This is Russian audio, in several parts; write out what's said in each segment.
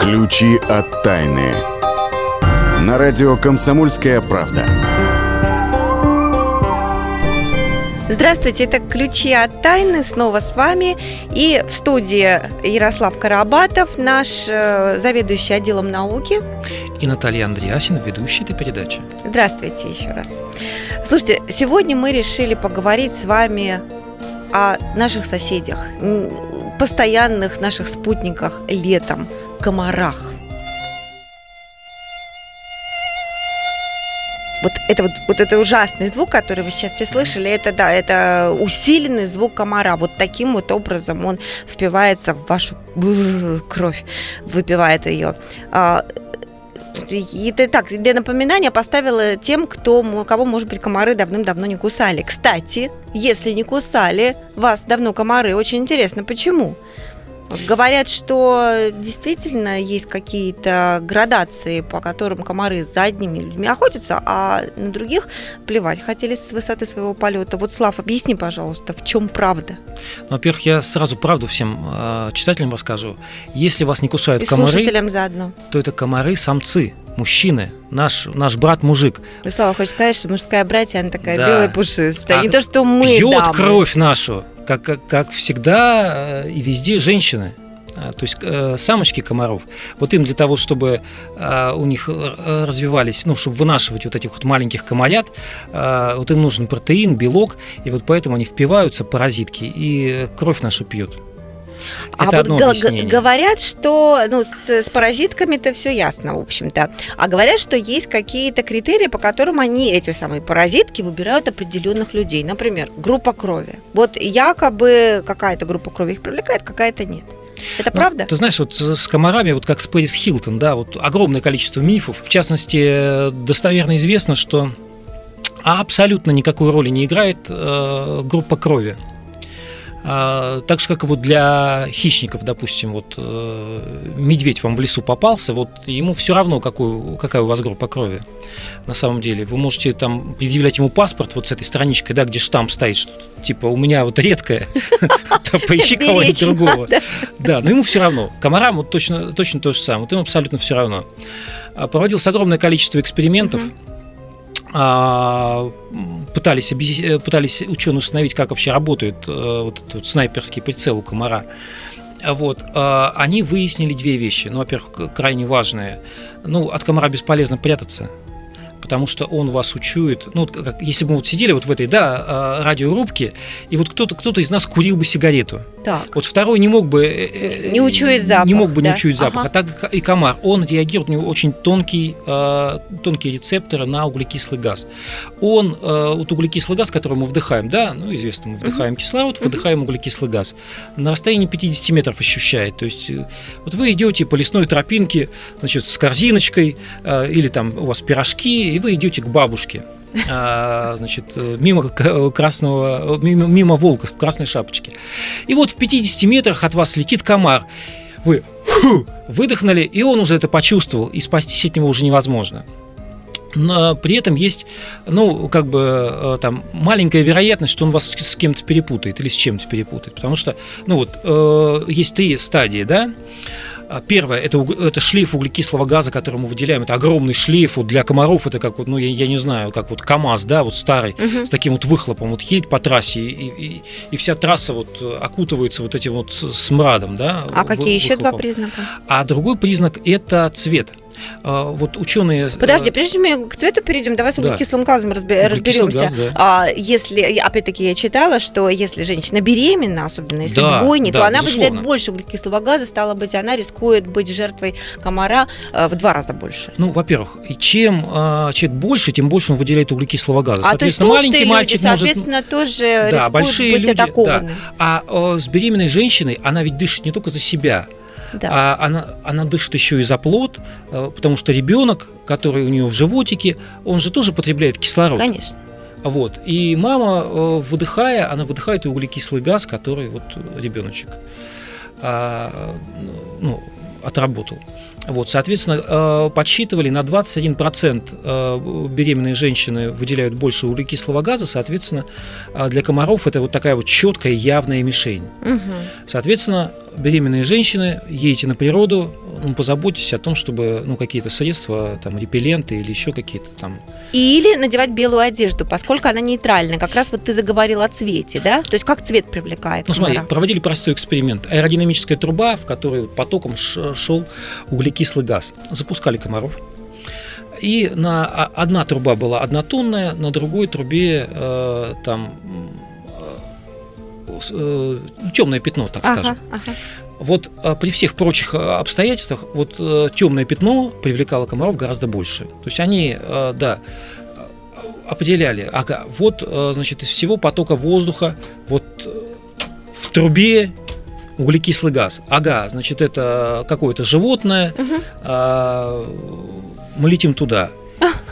Ключи от тайны. На радио «Комсомольская правда». Здравствуйте, это «Ключи от тайны» снова с вами. И в студии Ярослав Карабатов, наш э, заведующий отделом науки. И Наталья Андреасина, ведущая этой передачи. Здравствуйте еще раз. Слушайте, сегодня мы решили поговорить с вами о наших соседях, постоянных наших спутниках летом, комарах. Вот это вот, вот это ужасный звук, который вы сейчас все слышали, это да, это усиленный звук комара. Вот таким вот образом он впивается в вашу кровь, выпивает ее. А, это так, для напоминания поставила тем, кто, кого, может быть, комары давным-давно не кусали. Кстати, если не кусали вас давно комары, очень интересно, почему? Говорят, что действительно есть какие-то градации, по которым комары за одними людьми охотятся, а на других плевать хотели с высоты своего полета. Вот, Слав, объясни, пожалуйста, в чем правда? Ну, во-первых, я сразу правду всем э, читателям расскажу. Если вас не кусают И комары, заодно. то это комары-самцы, мужчины, наш, наш брат-мужик. Слава, хочешь сказать, что мужская братья, она такая Да. белая пушистая. А не то, что мы, Пьет дамы. кровь нашу, как, как, как всегда, э, и везде женщины. А, То есть э, самочки комаров, вот им для того, чтобы э, у них развивались, ну, чтобы вынашивать вот этих вот маленьких комарят, вот им нужен протеин, белок, и вот поэтому они впиваются, паразитки, и кровь нашу пьют. А Это вот одно г- говорят, что ну, с, с паразитками-то все ясно, в общем-то. А говорят, что есть какие-то критерии, по которым они, эти самые паразитки, выбирают определенных людей. Например, группа крови. Вот якобы какая-то группа крови их привлекает, какая-то нет. Это Ну, правда? Ты знаешь, вот с комарами, вот как с Пэрис Хилтон, да, вот огромное количество мифов. В частности, достоверно известно, что абсолютно никакой роли не играет э, группа крови. А, так же, как вот для хищников, допустим, вот э, медведь вам в лесу попался, вот ему все равно, какую, какая у вас группа крови. На самом деле, вы можете там предъявлять ему паспорт вот с этой страничкой, да, где штамп стоит, что типа у меня вот редкая, поищи кого-нибудь другого. Да, но ему все равно. Комарам вот точно, точно то же самое. Вот им абсолютно все равно. А, Проводилось огромное количество экспериментов. А, Пытались, э, пытались ученые установить, как вообще работает э, вот этот вот снайперский прицел у комара. Вот, а, они выяснили две вещи. Ну, во-первых, крайне важные. Ну, от комара бесполезно прятаться, потому что он вас учует. Ну, если бы мы вот сидели вот в этой, да, а, радиорубке, и вот кто-то кто из нас курил бы сигарету. Так. Вот второй не мог бы... э, э, Не учует запах, Не мог бы да? не учуять запах. Ага. А так и комар, он реагирует, у него очень тонкий, э, тонкие рецепторы на углекислый газ. Он, вот углекислый газ, который мы вдыхаем, да, ну, известно, мы вдыхаем кислород, выдыхаем углекислый газ, на расстоянии 50 метров ощущает. То есть вот вы идете по лесной тропинке, значит, с корзиночкой, или там у вас пирожки, и вы идете к бабушке. А, значит, мимо красного, мимо, мимо волка в красной шапочке. И вот в 50 метрах от вас летит комар. Вы «фу» выдохнули, и он уже это почувствовал, и спастись от него уже невозможно. Но при этом есть, ну, как бы э, там маленькая вероятность, что он вас с кем-то перепутает или с чем-то перепутает. Потому что, ну вот, э, есть три стадии, да. А Первое это, это шлейф углекислого газа, который мы выделяем. Это огромный шлейф вот для комаров. Это как вот, ну, я, я не знаю, как вот КАМАЗ, да, вот старый, Мгм. с таким вот выхлопом. Вот едет по трассе, и, и- и вся трасса вот окутывается вот этим вот смрадом, да. А какие еще два выхлопом. признака? А другой признак это цвет. А, Вот ученые. э, Подожди, прежде чем мы к цвету перейдем, давай с Да. углекислым газом разбе- разберемся. газ, да. А, если, опять-таки, я читала, что если женщина беременна, особенно если Да, двойни, да, то она безусловно. выделяет больше углекислого газа, стало быть, она рискует быть жертвой комара э, в два раза больше. Ну, во-первых, чем а, человек больше, тем больше он выделяет углекислого газа. А то есть маленький люди, мальчик может. соответственно, тоже Да, рискуют большие быть люди, да. атакованы. А э, с беременной женщиной она ведь дышит не только за себя, Да. а она, она дышит еще и за плод, э, потому что ребенок, который у нее в животике, он же тоже потребляет кислород. Конечно. Вот. И мама, э, выдыхая, она выдыхает и углекислый газ, который вот ребеночек а, ну, отработал. Вот, соответственно, э, подсчитывали на 21% э, беременные женщины выделяют больше углекислого газа, соответственно, э, для комаров это вот такая вот четкая явная мишень. Мгм. Соответственно, беременные женщины, едете на природу, ну, позаботьтесь о том, чтобы ну, какие-то средства, там, репелленты или еще какие-то там. Или надевать белую одежду, поскольку она нейтральная. Как раз вот ты заговорил о цвете, да? То есть как цвет привлекает? Ну, смотри, проводили простой эксперимент. Аэродинамическая труба, в которой потоком шел углекислый газ. Запускали комаров. И на а- одна труба была однотонная, на другой трубе э, там темное пятно, так Ага, скажем. ага. Вот а, при всех прочих а, обстоятельствах вот темное пятно привлекало комаров гораздо больше. То есть они, а, да, определяли, ага, вот, а, значит, из всего потока воздуха вот э, в трубе углекислый газ. Ага, значит, это какое-то животное, а, мы летим туда.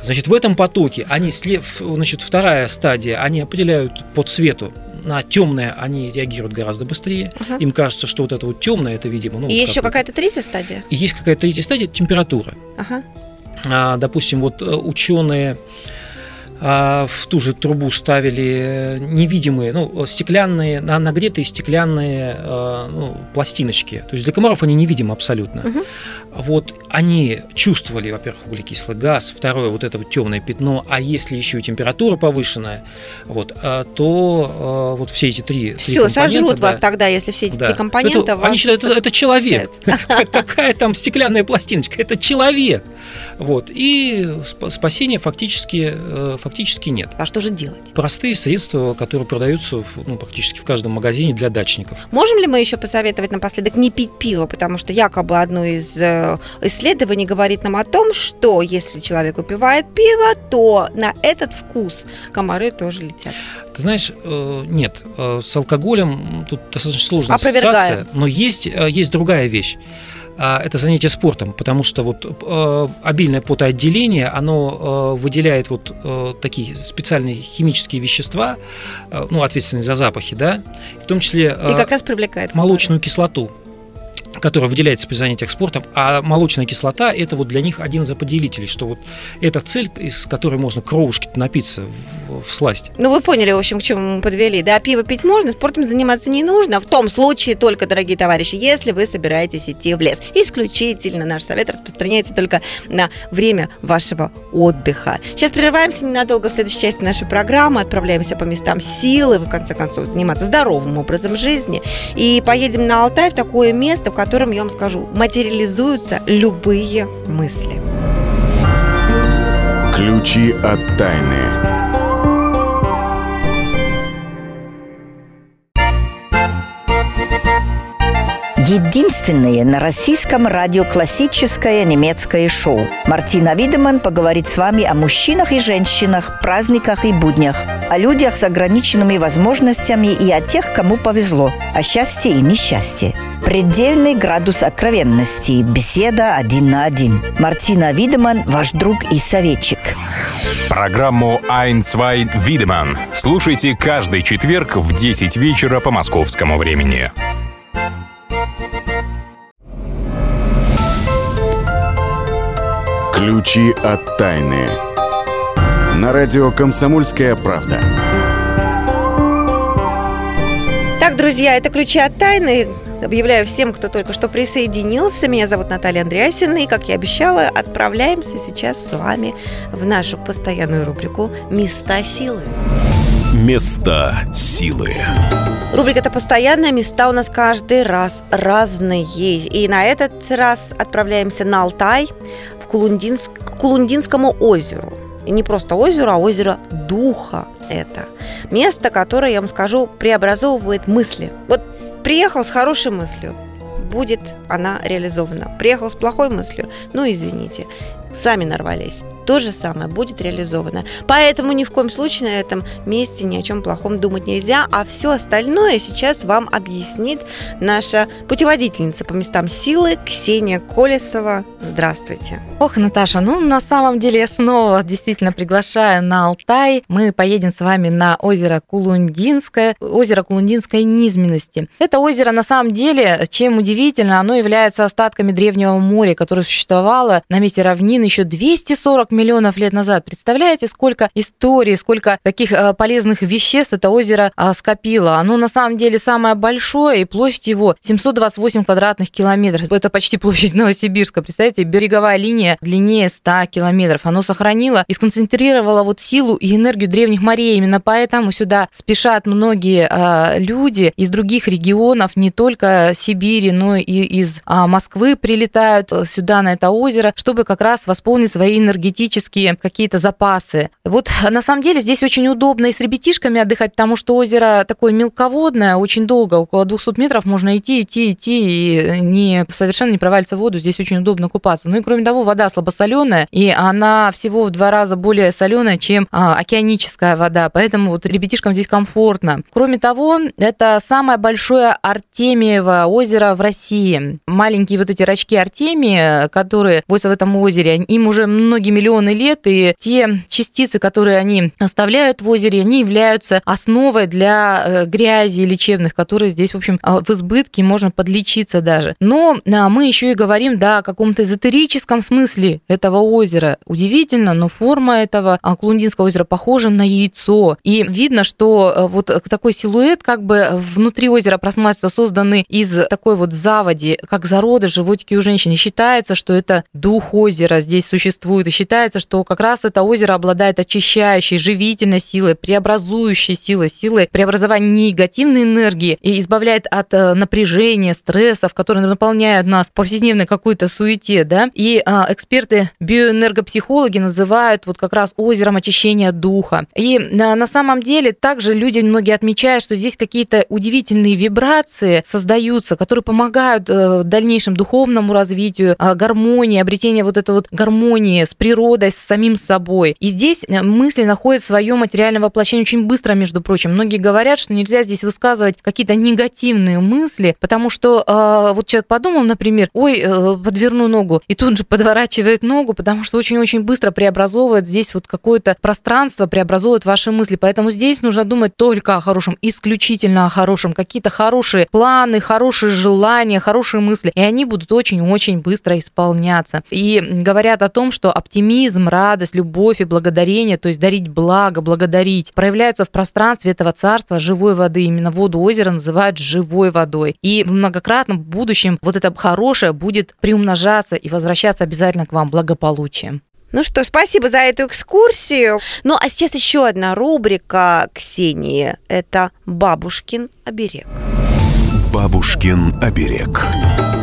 Значит, в этом потоке они значит, вторая стадия, они определяют по цвету. На темное они реагируют гораздо быстрее. Ага. Им кажется, что вот это вот темное, это, видимо, ну, И вот еще какая-то третья стадия? И есть какая-то третья стадия температура. Ага. А, допустим, вот ученые а, в ту же трубу ставили э, невидимые, ну, стеклянные, на- нагретые стеклянные а, ну, пластиночки. То есть для комаров они невидимы абсолютно. Мгм. Вот они чувствовали, во-первых, углекислый газ, второе, вот это вот темное пятно, а если еще и температура повышенная, вот, а, то а, вот все эти три, три Все, компонента, сожрут да, вас тогда, если все эти да. три компонента Это- они считают, это, это человек. Какая там стеклянная пластиночка? Это человек. Вот. И сп- спасения фактически, э, фактически нет. А что же делать? Простые средства, которые продаются ну, практически в каждом магазине для дачников. Можем ли мы еще посоветовать напоследок не пить пиво, потому что якобы одно из э, исследований говорит нам о том, что если человек выпивает пиво, то на этот вкус комары тоже летят. Ты знаешь, э, нет, э, с алкоголем тут достаточно сложная ассоциация, но есть, есть другая вещь. А, Это занятие спортом, потому что вот э, обильное потоотделение, оно э, выделяет вот э, такие специальные химические вещества, ну, ответственные за запахи, да, в том числе И как раз привлекает молочную кислоту которая выделяется при занятиях спортом, а молочная кислота – это вот для них один из определителей, что вот это цель, из которой можно кровушки напиться в, в сласть. Ну, вы поняли, в общем, к чему мы подвели. Да, пиво пить можно, спортом заниматься не нужно. В том случае только, дорогие товарищи, если вы собираетесь идти в лес. Исключительно наш совет распространяется только на время вашего отдыха. Сейчас прерываемся ненадолго в следующей части нашей программы, отправляемся по местам силы, в конце концов, заниматься здоровым образом жизни. И поедем на Алтай в такое место, в котором, я вам скажу, материализуются любые мысли. Ключи от тайны. Единственное на российском радио классическое немецкое шоу. Мартина Видеман поговорит с вами о мужчинах и женщинах, праздниках и буднях, о людях с ограниченными возможностями и о тех, кому повезло, о счастье и несчастье. Предельный градус откровенности. Беседа один на один. Мартина Видеман, ваш друг и советчик. Программу «Ein, zwei, Wiedemann» слушайте каждый четверг в 10 вечера по московскому времени. Ключи от тайны. На радио «Комсомольская правда». Так, друзья, это ключи от тайны. Объявляю всем, кто только что присоединился. Меня зовут Наталья Андреасина. И, как я обещала, отправляемся сейчас с вами в нашу постоянную рубрику «Места силы». Места силы. Рубрика это постоянная, места у нас каждый раз разные. И на этот раз отправляемся на Алтай, в Кулундинск, к Кулундинскому озеру. И не просто озеро, а озеро Духа это. Место, которое, я вам скажу, преобразовывает мысли. Вот приехал с хорошей мыслью, будет она реализована. Приехал с плохой мыслью, ну извините, сами нарвались. То же самое будет реализовано. Поэтому ни в коем случае на этом месте ни о чем плохом думать нельзя, а все остальное сейчас вам объяснит наша путеводительница по местам силы Ксения Колесова. Здравствуйте. Ох, Наташа, ну на самом деле я снова вас действительно приглашаю на Алтай. Мы поедем с вами на озеро Кулундинское, озеро Кулундинской низменности. Это озеро на самом деле, чем удивительно, оно является остатками древнего моря, которое существовало на месте равнины еще 240 миллионов лет назад. Представляете, сколько историй, сколько таких э, полезных веществ это озеро а, скопило. Оно на самом деле самое большое, и площадь его 728 квадратных километров. Это почти площадь Новосибирска. Представляете, береговая линия длиннее 100 километров. Оно сохранило и сконцентрировало вот силу и энергию древних морей. Именно поэтому сюда спешат многие а, люди из других регионов, не только Сибири, но и из а, Москвы прилетают сюда, на это озеро, чтобы как раз восполнить свои энергетические какие-то запасы. Вот на самом деле здесь очень удобно и с ребятишками отдыхать, потому что озеро такое мелководное, очень долго, около 200 метров можно идти, идти, идти, и не, совершенно не провалиться в воду. Здесь очень удобно купаться. Ну и кроме того, вода слабосоленая, и она всего в два раза более соленая, чем а, океаническая вода, поэтому вот ребятишкам здесь комфортно. Кроме того, это самое большое Артемиево озеро в России. Маленькие вот эти рачки Артемии, которые водятся в этом озере, им уже многие миллионы лет, и те частицы, которые они оставляют в озере, они являются основой для э, грязи лечебных, которые здесь, в общем, а, в избытке, можно подлечиться даже. Но а, мы еще и говорим, да, о каком-то эзотерическом смысле этого озера. Удивительно, но форма этого а, Клундинского озера похожа на яйцо. И видно, что э, вот такой силуэт как бы внутри озера просматривается, созданный из такой вот заводи, как зароды животики у женщины. Считается, что это дух озера здесь существует. И считается, что как раз это озеро обладает очищающей, живительной силой, преобразующей силой, силой преобразования негативной энергии и избавляет от э, напряжения, стрессов, которые наполняют нас в повседневной какой-то суете, да. И а, эксперты биоэнергопсихологи называют вот как раз озером очищения духа. И на, на самом деле также люди многие отмечают, что здесь какие-то удивительные вибрации создаются, которые помогают э, дальнейшему духовному развитию, э, гармонии, обретению вот этой вот гармонии с природой, с самим собой. И здесь э, мысли находят свое материальное воплощение очень быстро, между прочим. Многие говорят, что нельзя здесь высказывать какие-то негативные мысли, потому что э, вот человек подумал, например, ой, э, подверну ногу, и тут же подворачивает ногу, потому что очень-очень быстро преобразовывает здесь вот какое-то пространство, преобразовывает ваши мысли. Поэтому здесь нужно думать только о хорошем, исключительно о хорошем, какие-то хорошие планы, хорошие желания, хорошие мысли, и они будут очень-очень быстро исполняться. И говорят о том, что оптимизм, радость, любовь и благодарение, то есть дарить благо, благодарить, проявляются в пространстве этого царства живой воды. Именно воду озера называют живой водой. И многократно в будущем вот это хорошее будет приумножаться и возвращаться обязательно к вам благополучием. Ну что, спасибо за эту экскурсию. Ну а сейчас еще одна рубрика Ксении. Это «Бабушкин оберег». Бабушкин оберег.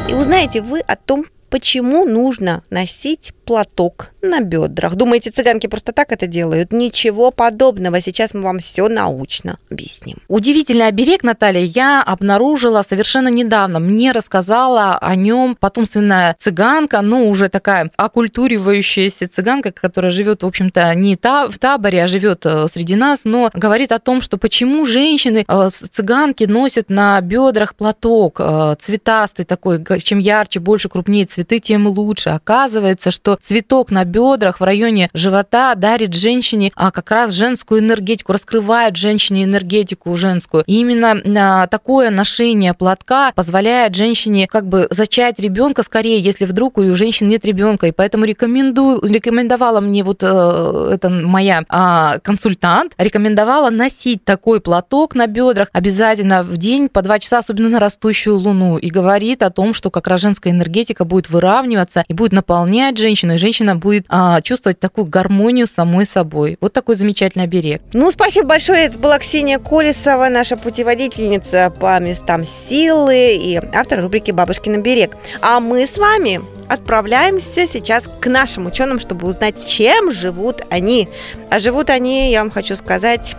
И узнаете вы о том, почему нужно носить платок на бедрах. Думаете, цыганки просто так это делают? Ничего подобного. Сейчас мы вам все научно объясним. Удивительный оберег, Наталья, я обнаружила совершенно недавно. Мне рассказала о нем потомственная цыганка, ну, уже такая окультуривающаяся цыганка, которая живет, в общем-то, не та, в таборе, а живет э, среди нас, но говорит о том, что почему женщины, э, цыганки носят на бедрах платок э, цветастый такой, чем ярче, больше, крупнее цветы, тем лучше. Оказывается, что цветок на бедрах в районе живота дарит женщине а, как раз женскую энергетику, раскрывает женщине энергетику женскую. И именно а, такое ношение платка позволяет женщине как бы зачать ребенка скорее, если вдруг у женщины нет ребенка. И поэтому рекомендую, рекомендовала мне вот э, это моя а, консультант, рекомендовала носить такой платок на бедрах обязательно в день по два часа, особенно на растущую луну. И говорит о том, что как раз женская энергетика будет выравниваться и будет наполнять женщину женщину, и женщина будет а, чувствовать такую гармонию самой собой. Вот такой замечательный оберег. Ну, спасибо большое. Это была Ксения Колесова, наша путеводительница по местам силы и автор рубрики «Бабушкин оберег». А мы с вами отправляемся сейчас к нашим ученым, чтобы узнать, чем живут они. А живут они, я вам хочу сказать,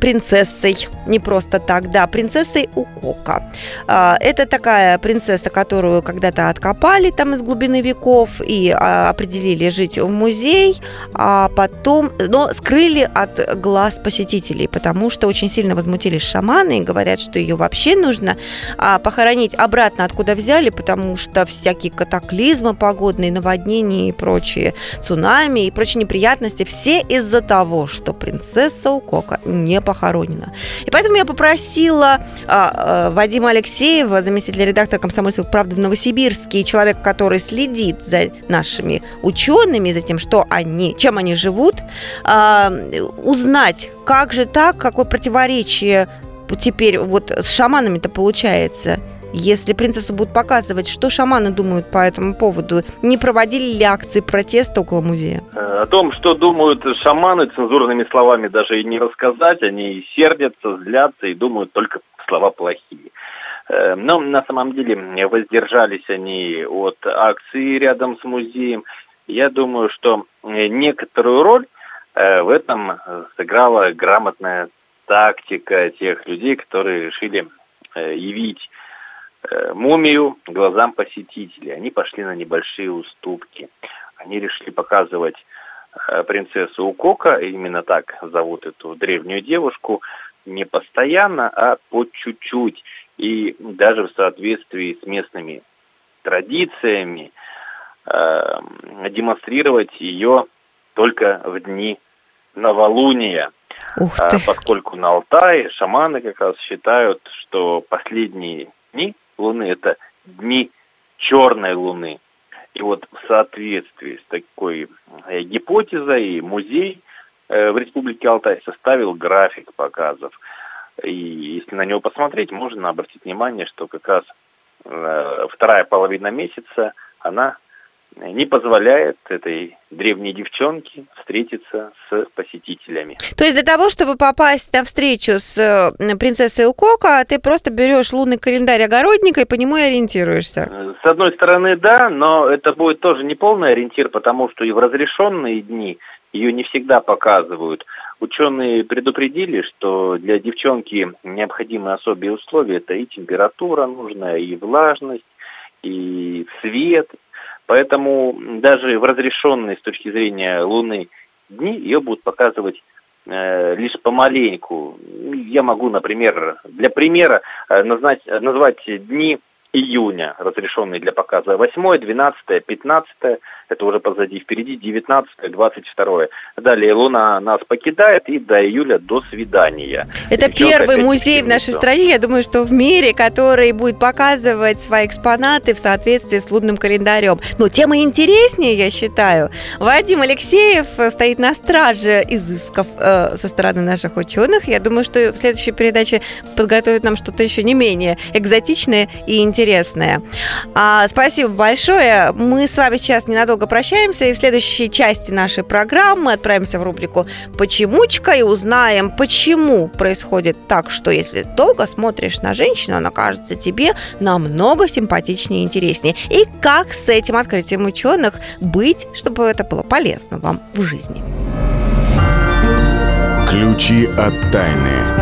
принцессой, не просто так, да, принцессой Укока. А, это такая принцесса, которую когда-то откопали там из глубины веков и а, определили жить в музей, а потом, но скрыли от глаз посетителей, потому что очень сильно возмутились шаманы и говорят, что ее вообще нужно а, похоронить обратно, откуда взяли, потому что всякие катаклизмы погодные, наводнения и прочие цунами и прочие неприятности, все из-за того, что принцесса Укока не похоронено. И поэтому я попросила а, а, Вадима Алексеева, заместителя редактора «Комсомольской правды» в Новосибирске, человек, который следит за нашими учеными, за тем, что они, чем они живут, а, узнать, как же так, какое противоречие теперь вот с шаманами-то получается – если принцессу будут показывать, что шаманы думают по этому поводу? Не проводили ли акции протеста около музея? Э, о том, что думают шаманы, цензурными словами даже и не рассказать. Они сердятся, злятся и думают только слова плохие. Э, но на самом деле воздержались они от акции рядом с музеем. Я думаю, что некоторую роль э, в этом сыграла грамотная тактика тех людей, которые решили явить Э, мумию глазам посетителей. Они пошли на небольшие уступки. Они решили показывать э, принцессу Укока, именно так зовут эту древнюю девушку, не постоянно, а по чуть-чуть. И даже в соответствии с местными традициями э, демонстрировать ее только в дни новолуния. Ух ты. Поскольку на Алтае шаманы как раз считают, что последние дни Луны, это дни черной Луны. И вот в соответствии с такой э, гипотезой музей э, в Республике Алтай составил график показов. И если на него посмотреть, можно обратить внимание, что как раз э, вторая половина месяца, она не позволяет этой древней девчонке встретиться с посетителями. То есть для того, чтобы попасть на встречу с э, принцессой Укока, ты просто берешь лунный календарь огородника и по нему и ориентируешься? Э, с одной стороны, да, но это будет тоже не полный ориентир, потому что и в разрешенные дни ее не всегда показывают. Ученые предупредили, что для девчонки необходимы особые условия. Это и температура нужная, и влажность, и свет, Поэтому даже в разрешенные с точки зрения Луны дни ее будут показывать э, лишь помаленьку. Я могу, например, для примера э, назвать, назвать дни июня, разрешенные для показа. 8, 12, 15, это уже позади, впереди 19, 22. Далее Луна нас покидает, и до июля до свидания. Это Девчонка первый музей в нашей стране, я думаю, что в мире, который будет показывать свои экспонаты в соответствии с лунным календарем. Но тем и интереснее, я считаю. Вадим Алексеев стоит на страже изысков э, со стороны наших ученых. Я думаю, что в следующей передаче подготовит нам что-то еще не менее экзотичное и интересное. А, спасибо большое. Мы с вами сейчас ненадолго ненадолго прощаемся, и в следующей части нашей программы отправимся в рубрику «Почемучка» и узнаем, почему происходит так, что если долго смотришь на женщину, она кажется тебе намного симпатичнее и интереснее. И как с этим открытием ученых быть, чтобы это было полезно вам в жизни. Ключи от тайны.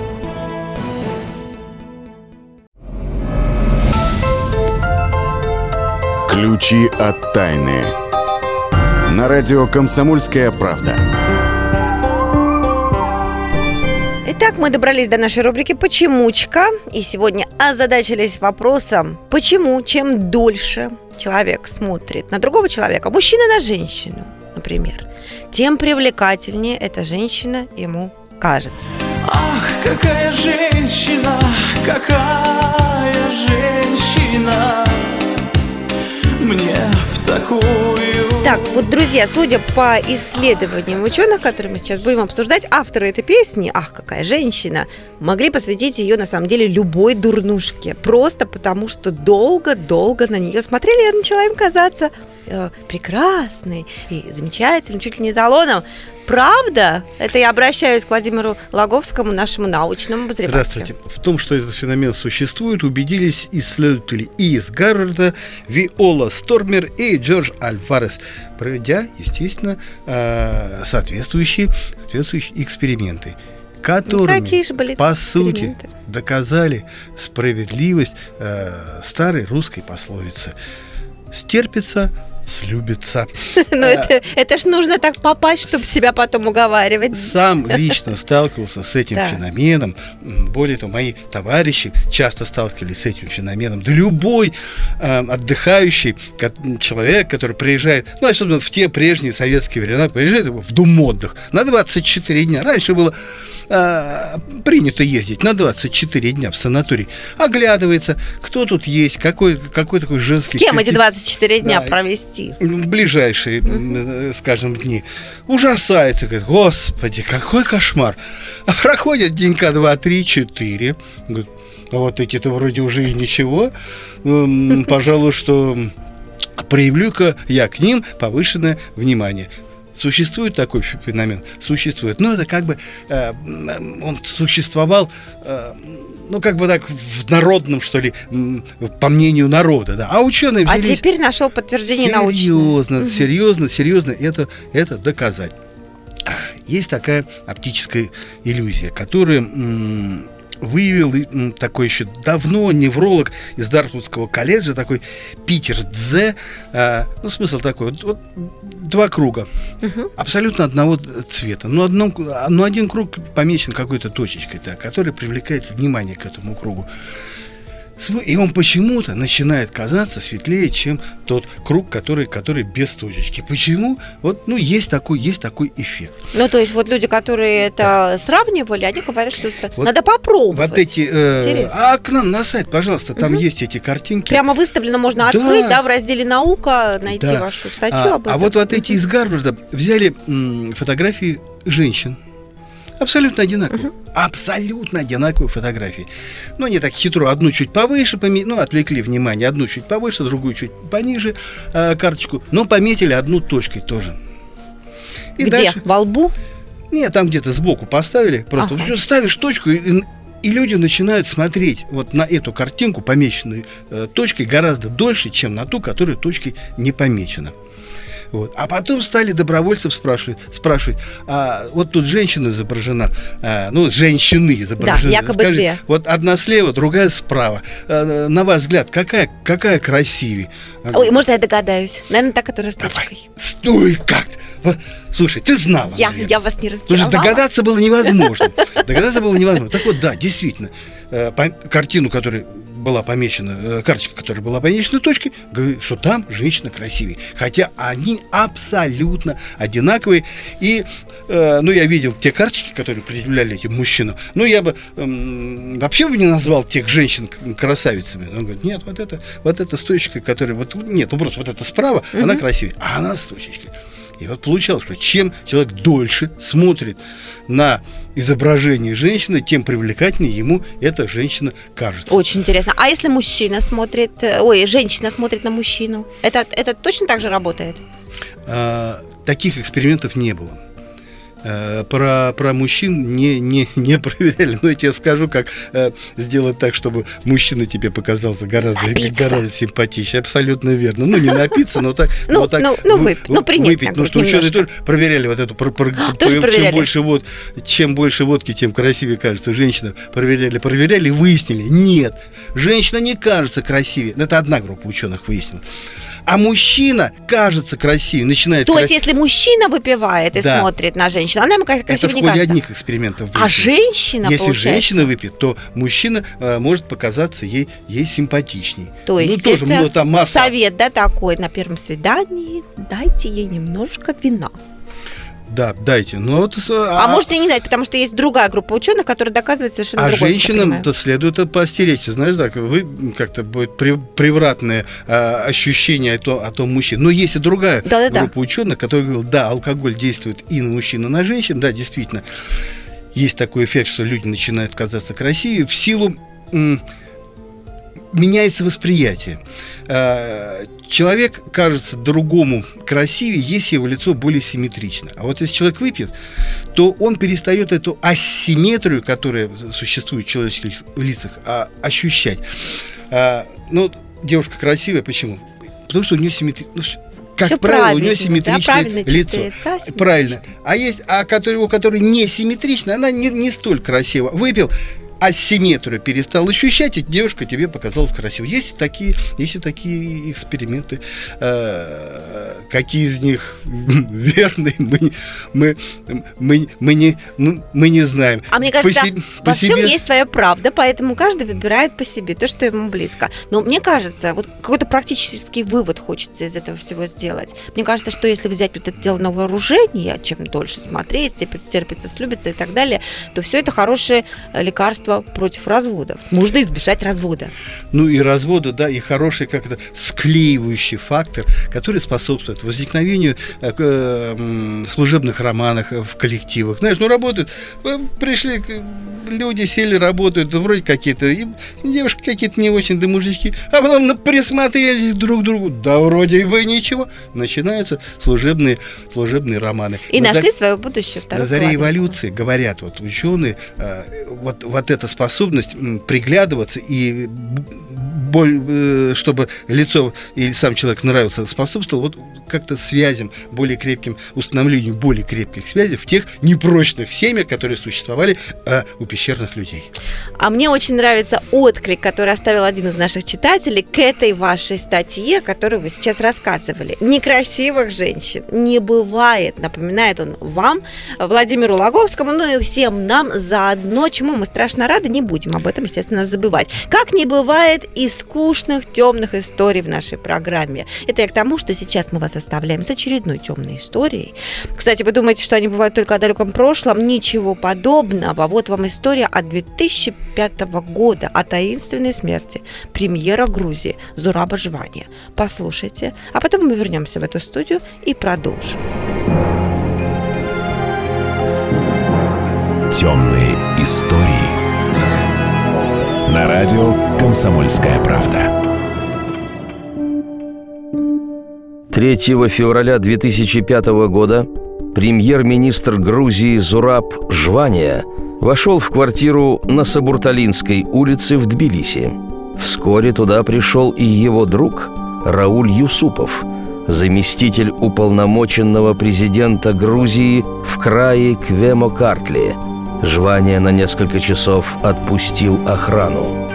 Ключи от тайны. На радио «Комсомольская правда». Итак, мы добрались до нашей рубрики «Почемучка». И сегодня озадачились вопросом, почему чем дольше человек смотрит на другого человека, мужчина на женщину, например, тем привлекательнее эта женщина ему кажется. Ах, какая женщина, какая женщина мне в такую... Так, вот, друзья, судя по исследованиям ученых, которые мы сейчас будем обсуждать, авторы этой песни, ах, какая женщина, могли посвятить ее, на самом деле, любой дурнушке. Просто потому, что долго-долго на нее смотрели, и начала им казаться э, прекрасной и замечательной, чуть ли не эталоном правда? Это я обращаюсь к Владимиру Логовскому, нашему научному обозревателю. Здравствуйте. В том, что этот феномен существует, убедились исследователи и из Гарварда, Виола Стормер и Джордж Альварес, проведя, естественно, э, соответствующие, соответствующие эксперименты которыми, Какие же были по сути, доказали справедливость э, старой русской пословицы. Стерпится, слюбится. Ну, это, это ж нужно так попасть, чтобы себя потом уговаривать. Сам лично сталкивался с этим феноменом. Более того, мои товарищи часто сталкивались с этим феноменом. Да любой э, отдыхающий человек, который приезжает, ну, особенно в те прежние советские времена, приезжает в дом отдых на 24 дня. Раньше было э, принято ездить на 24 дня в санаторий. Оглядывается, кто тут есть, какой, какой такой С женский... кем эти коллектив. 24 дня Да. Провести? в ближайшие, э, скажем, дни, ужасается, говорит, господи, какой кошмар. А проходят денька два, три, четыре, говорит, «А вот эти-то вроде уже и ничего, пожалуй, что проявлю-ка я к ним повышенное внимание. Существует такой фе- феномен? Существует. Но это как бы э, м, он существовал, э, ну, как бы так, в народном, что ли, по мнению народа, да. А ученые А взялись теперь нашел подтверждение научное. серьезно, Мгм. серьезно, серьезно это, это доказать. Есть такая оптическая иллюзия, которая выявил такой еще давно невролог из Дартмутского колледжа, такой Питер Дзе. А, ну, смысл такой, вот, вот два круга, абсолютно одного цвета, но, одном, но один круг помечен какой-то точечкой, да, которая привлекает внимание к этому кругу. Сво- И он почему-то начинает казаться светлее, чем тот круг, который, который без точечки. Почему? Вот, ну, есть такой, есть такой эффект. Ну, то есть вот люди, которые это сравнивали, они говорят, что это Вот- надо попробовать. Вот эти... э, Интересно. а к нам на сайт, пожалуйста, там есть эти картинки. Прямо выставлено, можно Да. открыть, да, в разделе «Наука», найти Да. вашу статью А, об а этом. вот, вот эти из Гарварда взяли м, фотографии женщин. Абсолютно одинаковые. Абсолютно одинаковые фотографии. Ну, они так хитро, одну чуть повыше, поме- ну, отвлекли внимание, одну чуть повыше, другую чуть пониже э, карточку, но пометили одну точкой тоже. И Где? дальше- Во лбу? нет, там где-то сбоку поставили. Просто Ага. ставишь точку, и, и люди начинают смотреть вот на эту картинку, помеченную э, точкой, гораздо дольше, чем на ту, которая точкой не помечена. Вот. А потом стали добровольцев спрашивать, спрашивать, а вот тут женщина изображена, а, ну, женщины изображены. якобы две. Вот одна слева, другая справа. А, на ваш взгляд, какая, какая красивее? Ой, можно я догадаюсь? Наверное, та, которая с точкой. стой. Вот, Слушай, ты знала, Я, наверное. я вас не разочаровала. догадаться было невозможно. Догадаться было невозможно. Так вот, да, действительно, э, картину, которая была помечена, э, карточка, которая была помечена точкой, говорит, что там женщина красивее. Хотя они абсолютно одинаковые. И, э, ну, я видел те карточки, которые предъявляли этим мужчинам. Ну, я бы эм, вообще бы не назвал тех женщин красавицами. Он говорит, нет, вот это, вот эта с точкой, которая вот, нет, ну, просто вот эта справа, она красивее, а она с точечкой. И вот получалось, что чем человек дольше смотрит на изображение женщины, тем привлекательнее ему эта женщина кажется. Очень интересно. А если мужчина смотрит, э, ой, женщина смотрит на мужчину, это, это точно так же работает? А, таких экспериментов не было. Э, Про, про мужчин не, не, не проверяли. Но я тебе скажу, как э, сделать так, чтобы мужчина тебе показался гораздо, Напиться. гораздо симпатичнее. Абсолютно верно. Ну, не напиться, но так. Ну, так ну, ну, вы- выпить. Ну, принять выпить. Ну, что ученые тоже проверяли вот эту. про- про- Тоже чем проверяли? больше вод, чем больше водки, тем красивее кажется женщина. Проверяли, проверяли, выяснили. Нет, женщина не кажется красивее. Это одна группа ученых выяснила. А мужчина кажется красивее, начинает То кра- есть, если мужчина выпивает и Да. смотрит на женщину, она ему крас- Это в ходе кажется. одних экспериментов. А женщина, Если получается, женщина выпьет, то мужчина э, может показаться ей, ей симпатичней. То есть ну, тоже это ну, там масса. совет, да, такой на первом свидании, дайте ей немножко вина. Да, дайте. Ну, вот, с- А, можете не дать, потому что есть другая группа ученых, которая доказывает совершенно А другое. понимаю. женщинам-то следует это поостеречься, знаешь, так, вы как-то будет превратное а, ощущение о, том- о том мужчине. Но есть и другая Да-да-да. группа ученых, которые говорят, да, алкоголь действует и на мужчин, и на женщин, да, действительно. Есть такой эффект, что люди начинают казаться красивее в силу меняется восприятие. Э, человек кажется другому красивее, если его лицо более симметрично. А вот если человек выпьет, то он перестает эту асимметрию, которая существует в человеческих лицах, а, ощущать. А, ну, девушка красивая, почему? Потому что у нее симметрия. Ну, как Всё правило, у нее да, симметричное правильно лицо. лица. Правильно. А есть, а который, у которой не симметрично, она не, не столь красива. Выпил, асимметрию перестал ощущать, и девушка тебе показалась красивой. Есть и такие, есть и такие эксперименты. Э, Какие из них верные, мы, мы, мы, мы, не, мы, мы не знаем. А мне По кажется, се- во по всем себе- есть своя правда, поэтому каждый выбирает по себе то, что ему близко. Но мне кажется, вот какой-то практический вывод хочется из этого всего сделать. Мне кажется, что если взять вот это дело на вооружение, чем дольше смотреть, терпится, слюбится и так далее, то все это хорошее э, лекарство против разводов. Можно избежать развода. Ну и развода, да, и хороший как это склеивающий фактор, который способствует возникновению э, э, служебных романов в коллективах. Знаешь, ну работают, э, пришли люди, сели, работают, вроде какие-то, девушки какие-то не очень, да мужички, а потом присмотрелись друг к другу, да вроде бы ничего. Начинаются служебные, служебные романы. И На за- нашли свое будущее второй на заре эволюции говорят вот ученые, э, вот, вот эта способность приглядываться и боль, э, чтобы лицо или сам человек нравился, способствовал вот как-то связям, более крепким, установлению более крепких связей в тех непрочных семьях, которые существовали э, у пещерных людей. А мне очень нравится отклик, который оставил один из наших читателей к этой вашей статье, которую вы сейчас рассказывали. Некрасивых женщин не бывает, напоминает он вам, Владимиру Логовскому, ну и всем нам заодно, чему мы страшно рады, не будем об этом, естественно, забывать. Как не бывает и скучных, темных историй в нашей программе. Это я к тому, что сейчас мы вас оставляем с очередной темной историей. Кстати, вы думаете, что они бывают только о далеком прошлом? Ничего подобного. Вот вам история от 2005 года о таинственной смерти премьера Грузии Зураба Жвания. Послушайте, а потом мы вернемся в эту студию и продолжим. Темные истории. На радио «Комсомольская правда». 3 февраля 2005 года премьер-министр Грузии Зураб Жвания вошел в квартиру на Сабурталинской улице в Тбилиси. Вскоре туда пришел и его друг Рауль Юсупов, заместитель уполномоченного президента Грузии в крае Квемо-Картли. Жвания на несколько часов отпустил охрану.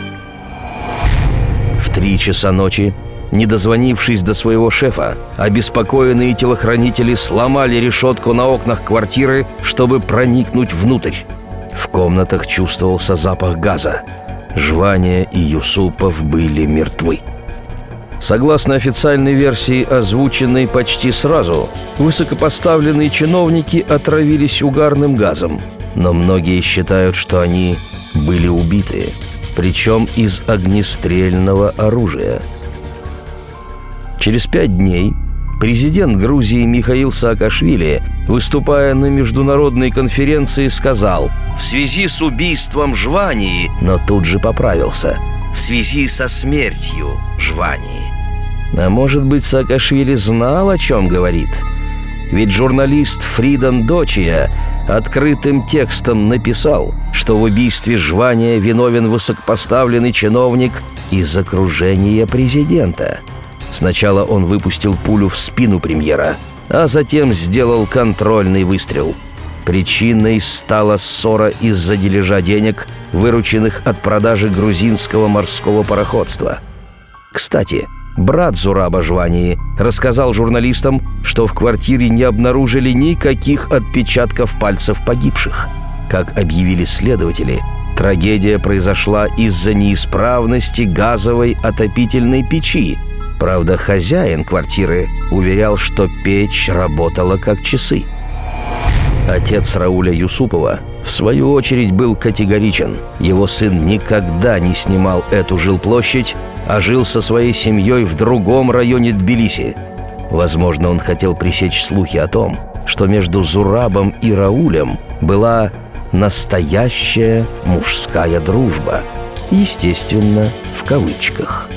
В три часа ночи не дозвонившись до своего шефа, обеспокоенные телохранители сломали решетку на окнах квартиры, чтобы проникнуть внутрь. В комнатах чувствовался запах газа. Жвания и Юсупов были мертвы. Согласно официальной версии, озвученной почти сразу, высокопоставленные чиновники отравились угарным газом, но многие считают, что они были убиты, причем из огнестрельного оружия – Через пять дней президент Грузии Михаил Саакашвили, выступая на международной конференции, сказал «В связи с убийством Жвании», но тут же поправился «В связи со смертью Жвании». А может быть, Саакашвили знал, о чем говорит? Ведь журналист Фридан Дочия открытым текстом написал, что в убийстве Жвания виновен высокопоставленный чиновник из окружения президента – Сначала он выпустил пулю в спину премьера, а затем сделал контрольный выстрел. Причиной стала ссора из-за дележа денег, вырученных от продажи грузинского морского пароходства. Кстати, брат Зураба Жвании рассказал журналистам, что в квартире не обнаружили никаких отпечатков пальцев погибших. Как объявили следователи, трагедия произошла из-за неисправности газовой отопительной печи, Правда, хозяин квартиры уверял, что печь работала как часы. Отец Рауля Юсупова, в свою очередь, был категоричен. Его сын никогда не снимал эту жилплощадь, а жил со своей семьей в другом районе Тбилиси. Возможно, он хотел пресечь слухи о том, что между Зурабом и Раулем была настоящая мужская дружба. Естественно, в кавычках.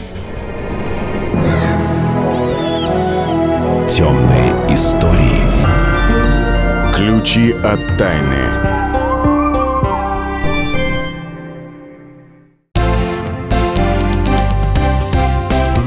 Темные истории. Ключи от тайны.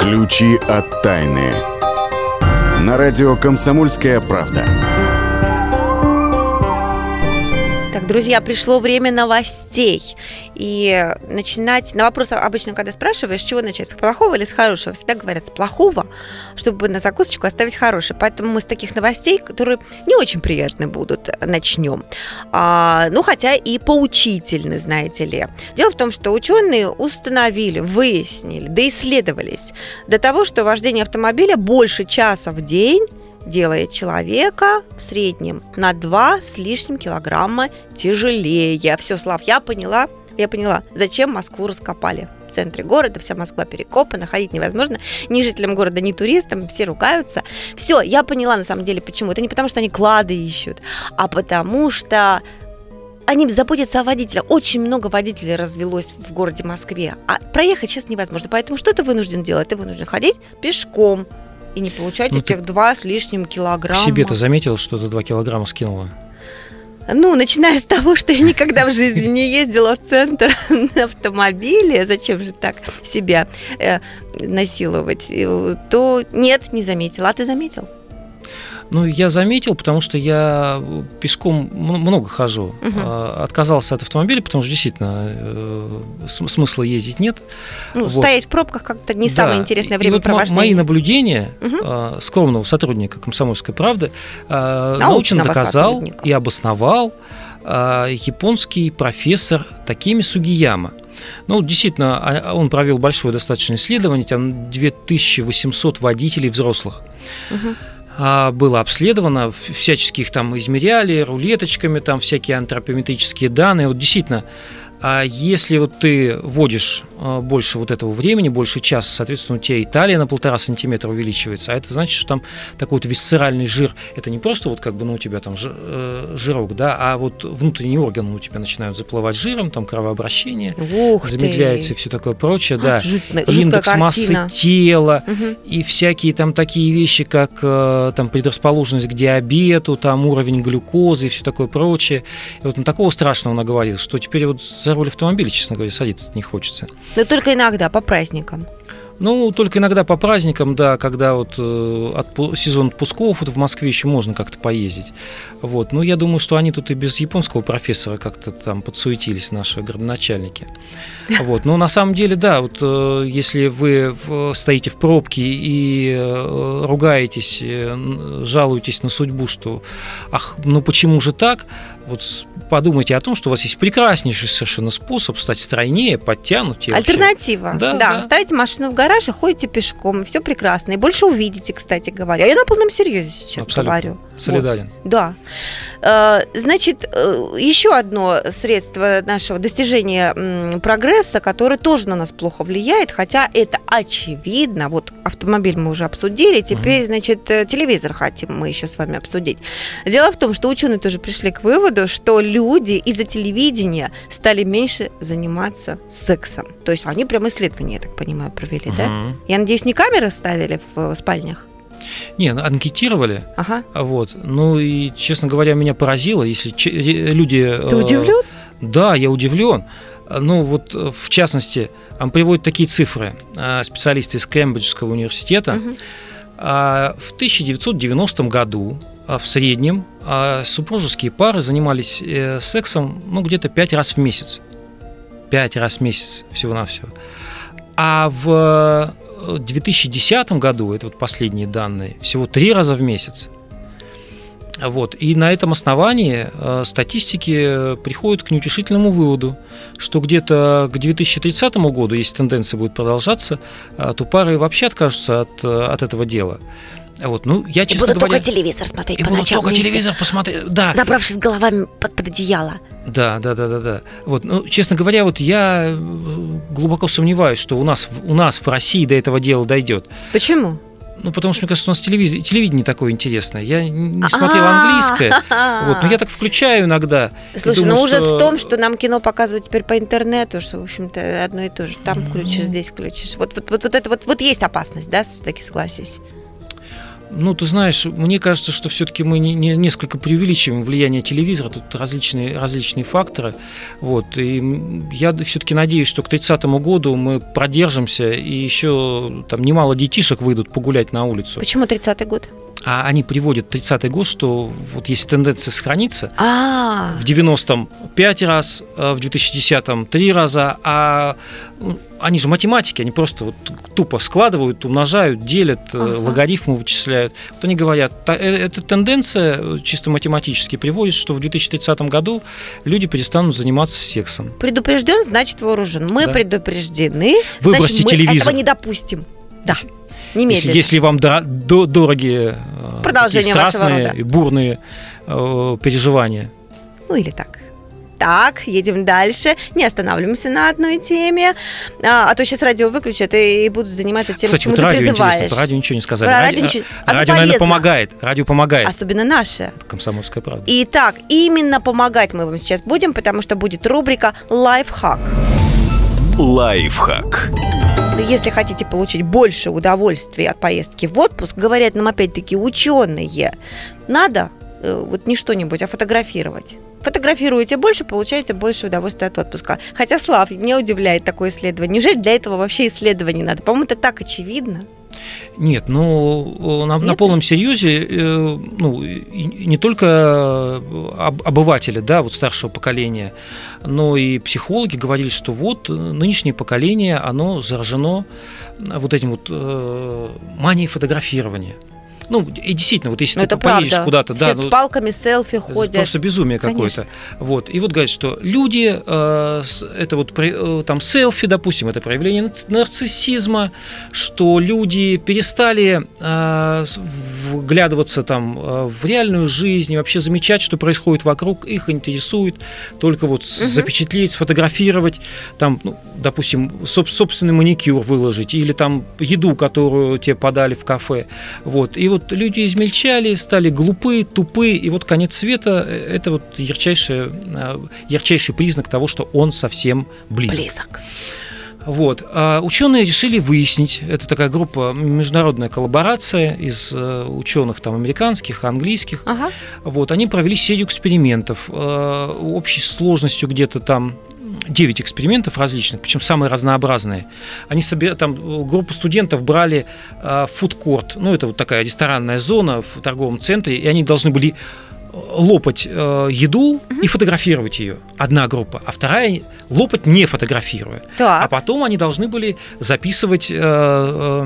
Ключи от тайны. На радио «Комсомольская правда». Так, друзья, пришло время новостей. И начинать... На вопрос обычно, когда спрашиваешь, с чего начать, с плохого или с хорошего, всегда говорят с плохого, чтобы на закусочку оставить хорошее. Поэтому мы с таких новостей, которые не очень приятны будут, начнем. А, ну, хотя и поучительны, знаете ли. Дело в том, что ученые установили, выяснили, доисследовались до того, что вождение автомобиля больше часа в день делает человека в среднем на 2 с лишним килограмма тяжелее. Все, Слав, я поняла, я поняла, зачем Москву раскопали в центре города, вся Москва перекопана, ходить невозможно, ни жителям города, ни туристам, все ругаются. Все, я поняла на самом деле, почему. Это не потому, что они клады ищут, а потому что они заботятся о водителях. Очень много водителей развелось в городе Москве, а проехать сейчас невозможно. Поэтому что ты вынужден делать? Ты вынужден ходить пешком и не получать Ну, этих два с лишним килограмма. Себе ты заметил, что ты 2 килограмма скинула? Ну, начиная с того, что я никогда в жизни не ездила в центр на автомобиле, зачем же так себя э, насиловать, э, то нет, не заметила. А ты заметил? Ну, я заметил, потому что я пешком м- много хожу. А, Отказался от автомобиля, потому что действительно э, см- смысла ездить нет. Ну, Вот. стоять в пробках как-то не Да. самое интересное и вот мои наблюдения а, скромного сотрудника «Комсомольской правды» а, научно доказал сотрудника. и обосновал японский профессор Такими Сугияма. Ну, действительно, он провел большое достаточно исследование, там 2800 водителей взрослых Мгм. А, было обследовано, всячески их там измеряли, рулеточками, там всякие антропометрические данные. Вот действительно, а если вот ты вводишь а, больше вот этого времени, больше часа, соответственно, у тебя и талия на полтора сантиметра увеличивается, а это значит, что там такой вот висцеральный жир, это не просто вот как бы, ну, у тебя там э, жирок, да, а вот внутренние органы у тебя начинают заплывать жиром, там кровообращение Ух ты. замедляется и все такое прочее, да. Жутно- И жуткая Индекс массы картина. тела, Мгм. и всякие там такие вещи, как э, там предрасположенность к диабету, там уровень глюкозы и все такое прочее. И вот он такого страшного наговорил, что теперь вот за руль автомобиля, честно говоря, садиться не хочется. Но только иногда, по праздникам. Ну, только иногда по праздникам, да, когда вот э, отпу- сезон отпусков вот в Москве еще можно как-то поездить. Вот. Ну, я думаю, что они тут и без японского профессора как-то там подсуетились, наши градоначальники. Вот. Но на самом деле, да, вот э, если вы стоите в пробке и э, ругаетесь, э, жалуетесь на судьбу, что ах, ну почему же так, вот подумайте о том, что у вас есть прекраснейший совершенно способ стать стройнее, подтянуть. Альтернатива. Да, Да, да. ставите машину в гараж и ходите пешком, и все прекрасно. И больше увидите, кстати говоря. Я на полном серьезе сейчас Абсолютно. говорю. Солидарен. Вот. Да. Э, Значит, э, еще одно средство нашего достижения прогресса, которое тоже на нас плохо влияет, хотя это очевидно. Вот автомобиль мы уже обсудили, теперь, значит, э, телевизор хотим мы еще с вами обсудить. Дело в том, что ученые тоже пришли к выводу, что люди из-за телевидения стали меньше заниматься сексом. То есть они прям исследования, я так понимаю, провели, да? Мгм. Я надеюсь, не камеры ставили в спальнях? Не, ну, анкетировали. Ага. Вот. Ну и, честно говоря, меня поразило, если люди... Ты э, удивлен? Да, я удивлен. Ну вот, э, в частности, он приводит такие цифры. э, Специалисты из Кембриджского университета. А, В 1990 году а, в среднем а, супружеские пары занимались сексом ну, где-то 5 раз в месяц. 5 раз в месяц всего-навсего. А в 2010 году, это вот последние данные, всего 3 раза в месяц. Вот. И на этом основании э, статистики приходят к неутешительному выводу, что где-то к 2030 году, если тенденция будет продолжаться, э, то пары вообще откажутся от, э, от этого дела. Вот, ну, я, И честно будут говоря... только телевизор смотреть и по ночам только вместе, телевизор посмотреть. Да, Забравшись головами под, под одеяло. да, да, да, да, да. Вот, ну, честно говоря, вот я э, глубоко сомневаюсь, что у нас, в- у нас в России до этого дела дойдет. Почему? Ну, потому что, мне кажется, у нас телевизор, телевидение такое интересное. Я не смотрел английское, вот, но я так включаю иногда. и Слушай, думаю, ну ужас что- в том, что нам кино показывают теперь по интернету, что, в общем-то, одно и то же. Там включишь, здесь включишь. Вот, вот, вот, вот это вот, вот есть опасность, да, все-таки согласись. Ну, ты знаешь, мне кажется, что все-таки мы не, не- несколько преувеличиваем влияние телевизора, тут различные, различные факторы. Вот, и я все-таки надеюсь, что к 30 году мы продержимся, и еще там немало детишек выйдут погулять на улицу. Почему 30-й год? А они приводят 30-й год, что вот если тенденция сохранится, А, в 90-м 5 раз, э, в 2010-м 3 раза, а ну, они же математики, они просто вот тупо складывают, умножают, делят, э, Ага. логарифмы вычисляют. Вот они говорят, «Та- э, эта тенденция чисто математически приводит, что в 2030 году люди перестанут заниматься сексом. предупрежден, значит вооружен. Мы Да. предупреждены, Выбросьте значит, мы телевизор. этого не допустим. Да, немедленно. если вам дора- до- дороги э, Продолжение вашего страстные рода. и бурные э, переживания. Ну или так. Так, едем дальше. Не останавливаемся на одной теме. А, а то сейчас радио выключат и будут заниматься тем, Кстати, чему вот ты радио призываешь. интересно, про радио ничего не сказали. Про Ради- радио ничего- Оно радио, наверное, помогает. Радио помогает. Особенно наше. Комсомольская правда. Итак, именно помогать мы вам сейчас будем, потому что будет рубрика «Лайфхак». Лайфхак. Если хотите получить больше удовольствия от поездки в отпуск, говорят нам опять-таки ученые, надо э, вот не что-нибудь, а фотографировать. Фотографируете больше, получаете больше удовольствия от отпуска. Хотя, Слав, меня удивляет такое исследование. Неужели для этого вообще исследований надо? По-моему, это так очевидно. Нет, ну на, на Нет? полном серьезе, э, ну и- не только э, об- обыватели, да, вот старшего поколения, но и психологи говорили, что вот э, нынешнее поколение, оно заражено э, вот этим вот э, манией фотографирования. Ну, и действительно, вот если Но ты это поедешь правда. куда-то, Все да, с ну, палками селфи ходят. Просто безумие какое-то. Вот. И вот говорит, что люди, э, с- это вот э, там селфи, допустим, это проявление нарциссизма, что люди перестали э, с- вглядываться там э, в реальную жизнь, и вообще замечать, что происходит вокруг, их интересует только вот с- Мгм. запечатлеть, сфотографировать, там, ну, допустим, соб- собственный маникюр выложить или там еду, которую тебе подали в кафе. Вот. И вот люди измельчали, стали глупы, тупы, и вот конец света это вот ярчайший, э, ярчайший признак того, что он совсем близок. Близок. Вот. А ученые решили выяснить, это такая группа, международная коллаборация из э, ученых там американских, английских, Ага. вот, они провели серию экспериментов э, общей сложностью где-то там 9 экспериментов различных, причем самые разнообразные. Они себе там э, группу студентов брали э, в фудкорт, ну это вот такая ресторанная зона в торговом центре, и они должны были э, лопать э, еду и фотографировать ее. Одна группа, а вторая лопать не фотографируя. Так. А потом они должны были записывать, э, э,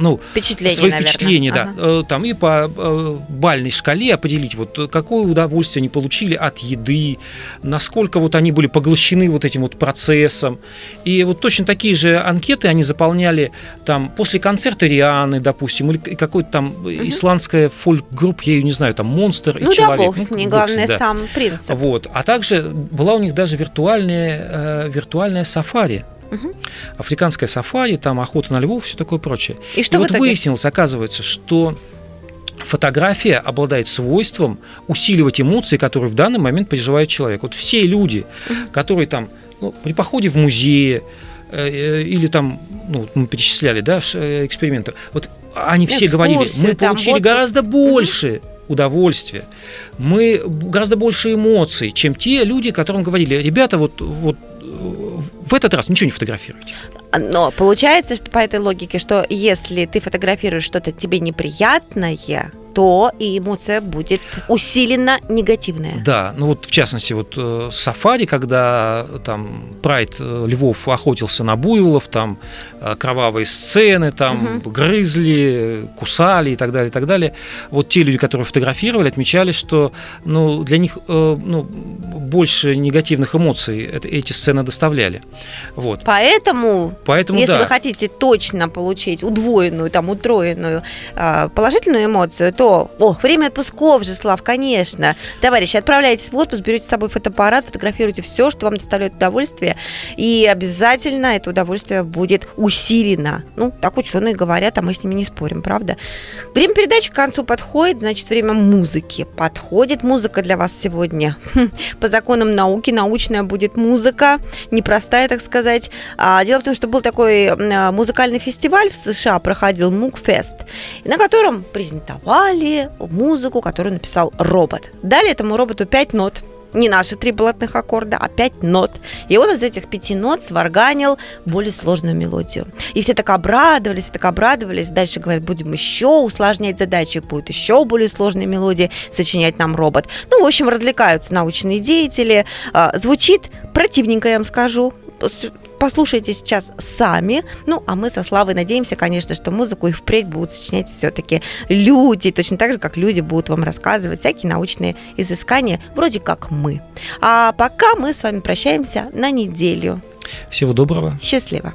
ну, Впечатление, свои наверное. впечатления, да, Ага. Э, там и по э, бальной шкале определить, вот э, какое удовольствие они получили от еды, насколько вот они были поглощены вот этим вот процессом. И вот точно такие же анкеты они заполняли там после концерта Рианы, допустим, или какой-то там исландская фольк-группа, я ее не знаю, там монстр и Ну да, человек. Бог с Ну, ней, с главное, да. сам принцип. Вот. А также была у них даже виртуальная, э, виртуальная сафари. Мгм. Африканская сафари, там охота на львов, все такое прочее. И что в вот итоге? выяснилось, оказывается, что фотография обладает свойством усиливать эмоции, которые в данный момент переживает человек. Вот все люди, которые там ну, при походе в музее э, э, или там, ну, вот мы перечисляли, да, э, эксперименты, вот они все говорили, Экскурсию мы там, в получили отпуск». гораздо больше удовольствия, мы гораздо больше эмоций, чем те люди, которым говорили, ребята, вот, вот в этот раз ничего не фотографируйте. Но получается, что по этой логике, что если ты фотографируешь что-то тебе неприятное, то и эмоция будет усиленно негативная. Да, ну вот в частности, вот э, сафари, когда там прайд э, львов охотился на буйволов, там э, кровавые сцены, там Мгм. грызли, кусали и так далее, и так далее. Вот те люди, которые фотографировали, отмечали, что ну, для них э, ну, больше негативных эмоций это- эти сцены доставляли. Вот. Поэтому, Поэтому если да. вы хотите точно получить удвоенную, там, утроенную а, положительную эмоцию, то, о, время отпусков же, Слав, конечно. Товарищи, отправляйтесь в отпуск, берете с собой фотоаппарат, фотографируйте все, что вам доставляет удовольствие, и обязательно это удовольствие будет усилено. Ну, так ученые говорят, а мы с ними не спорим, правда? Время передачи к концу подходит, значит, время музыки. Подходит музыка для вас сегодня. Хм, По законам науки научная будет музыка, непростая, так сказать. А, дело в том, что был такой музыкальный фестиваль в США, проходил Мукфест, на котором презентовали музыку, которую написал робот. Дали этому роботу пять нот. Не наши три блатных аккорда, а пять нот. И он из этих пяти нот сварганил более сложную мелодию. И все так обрадовались, так обрадовались. Дальше говорят, будем еще усложнять задачи, будет еще более сложные мелодии сочинять нам робот. Ну, в общем, развлекаются научные деятели. А, Звучит противненько, я вам скажу. Послушайте сейчас сами. Ну, а мы со Славой надеемся, конечно, что музыку и впредь будут сочинять все-таки люди, точно так же, как люди будут вам рассказывать всякие научные изыскания, вроде как мы. А пока мы с вами прощаемся на неделю. Всего доброго. Счастливо.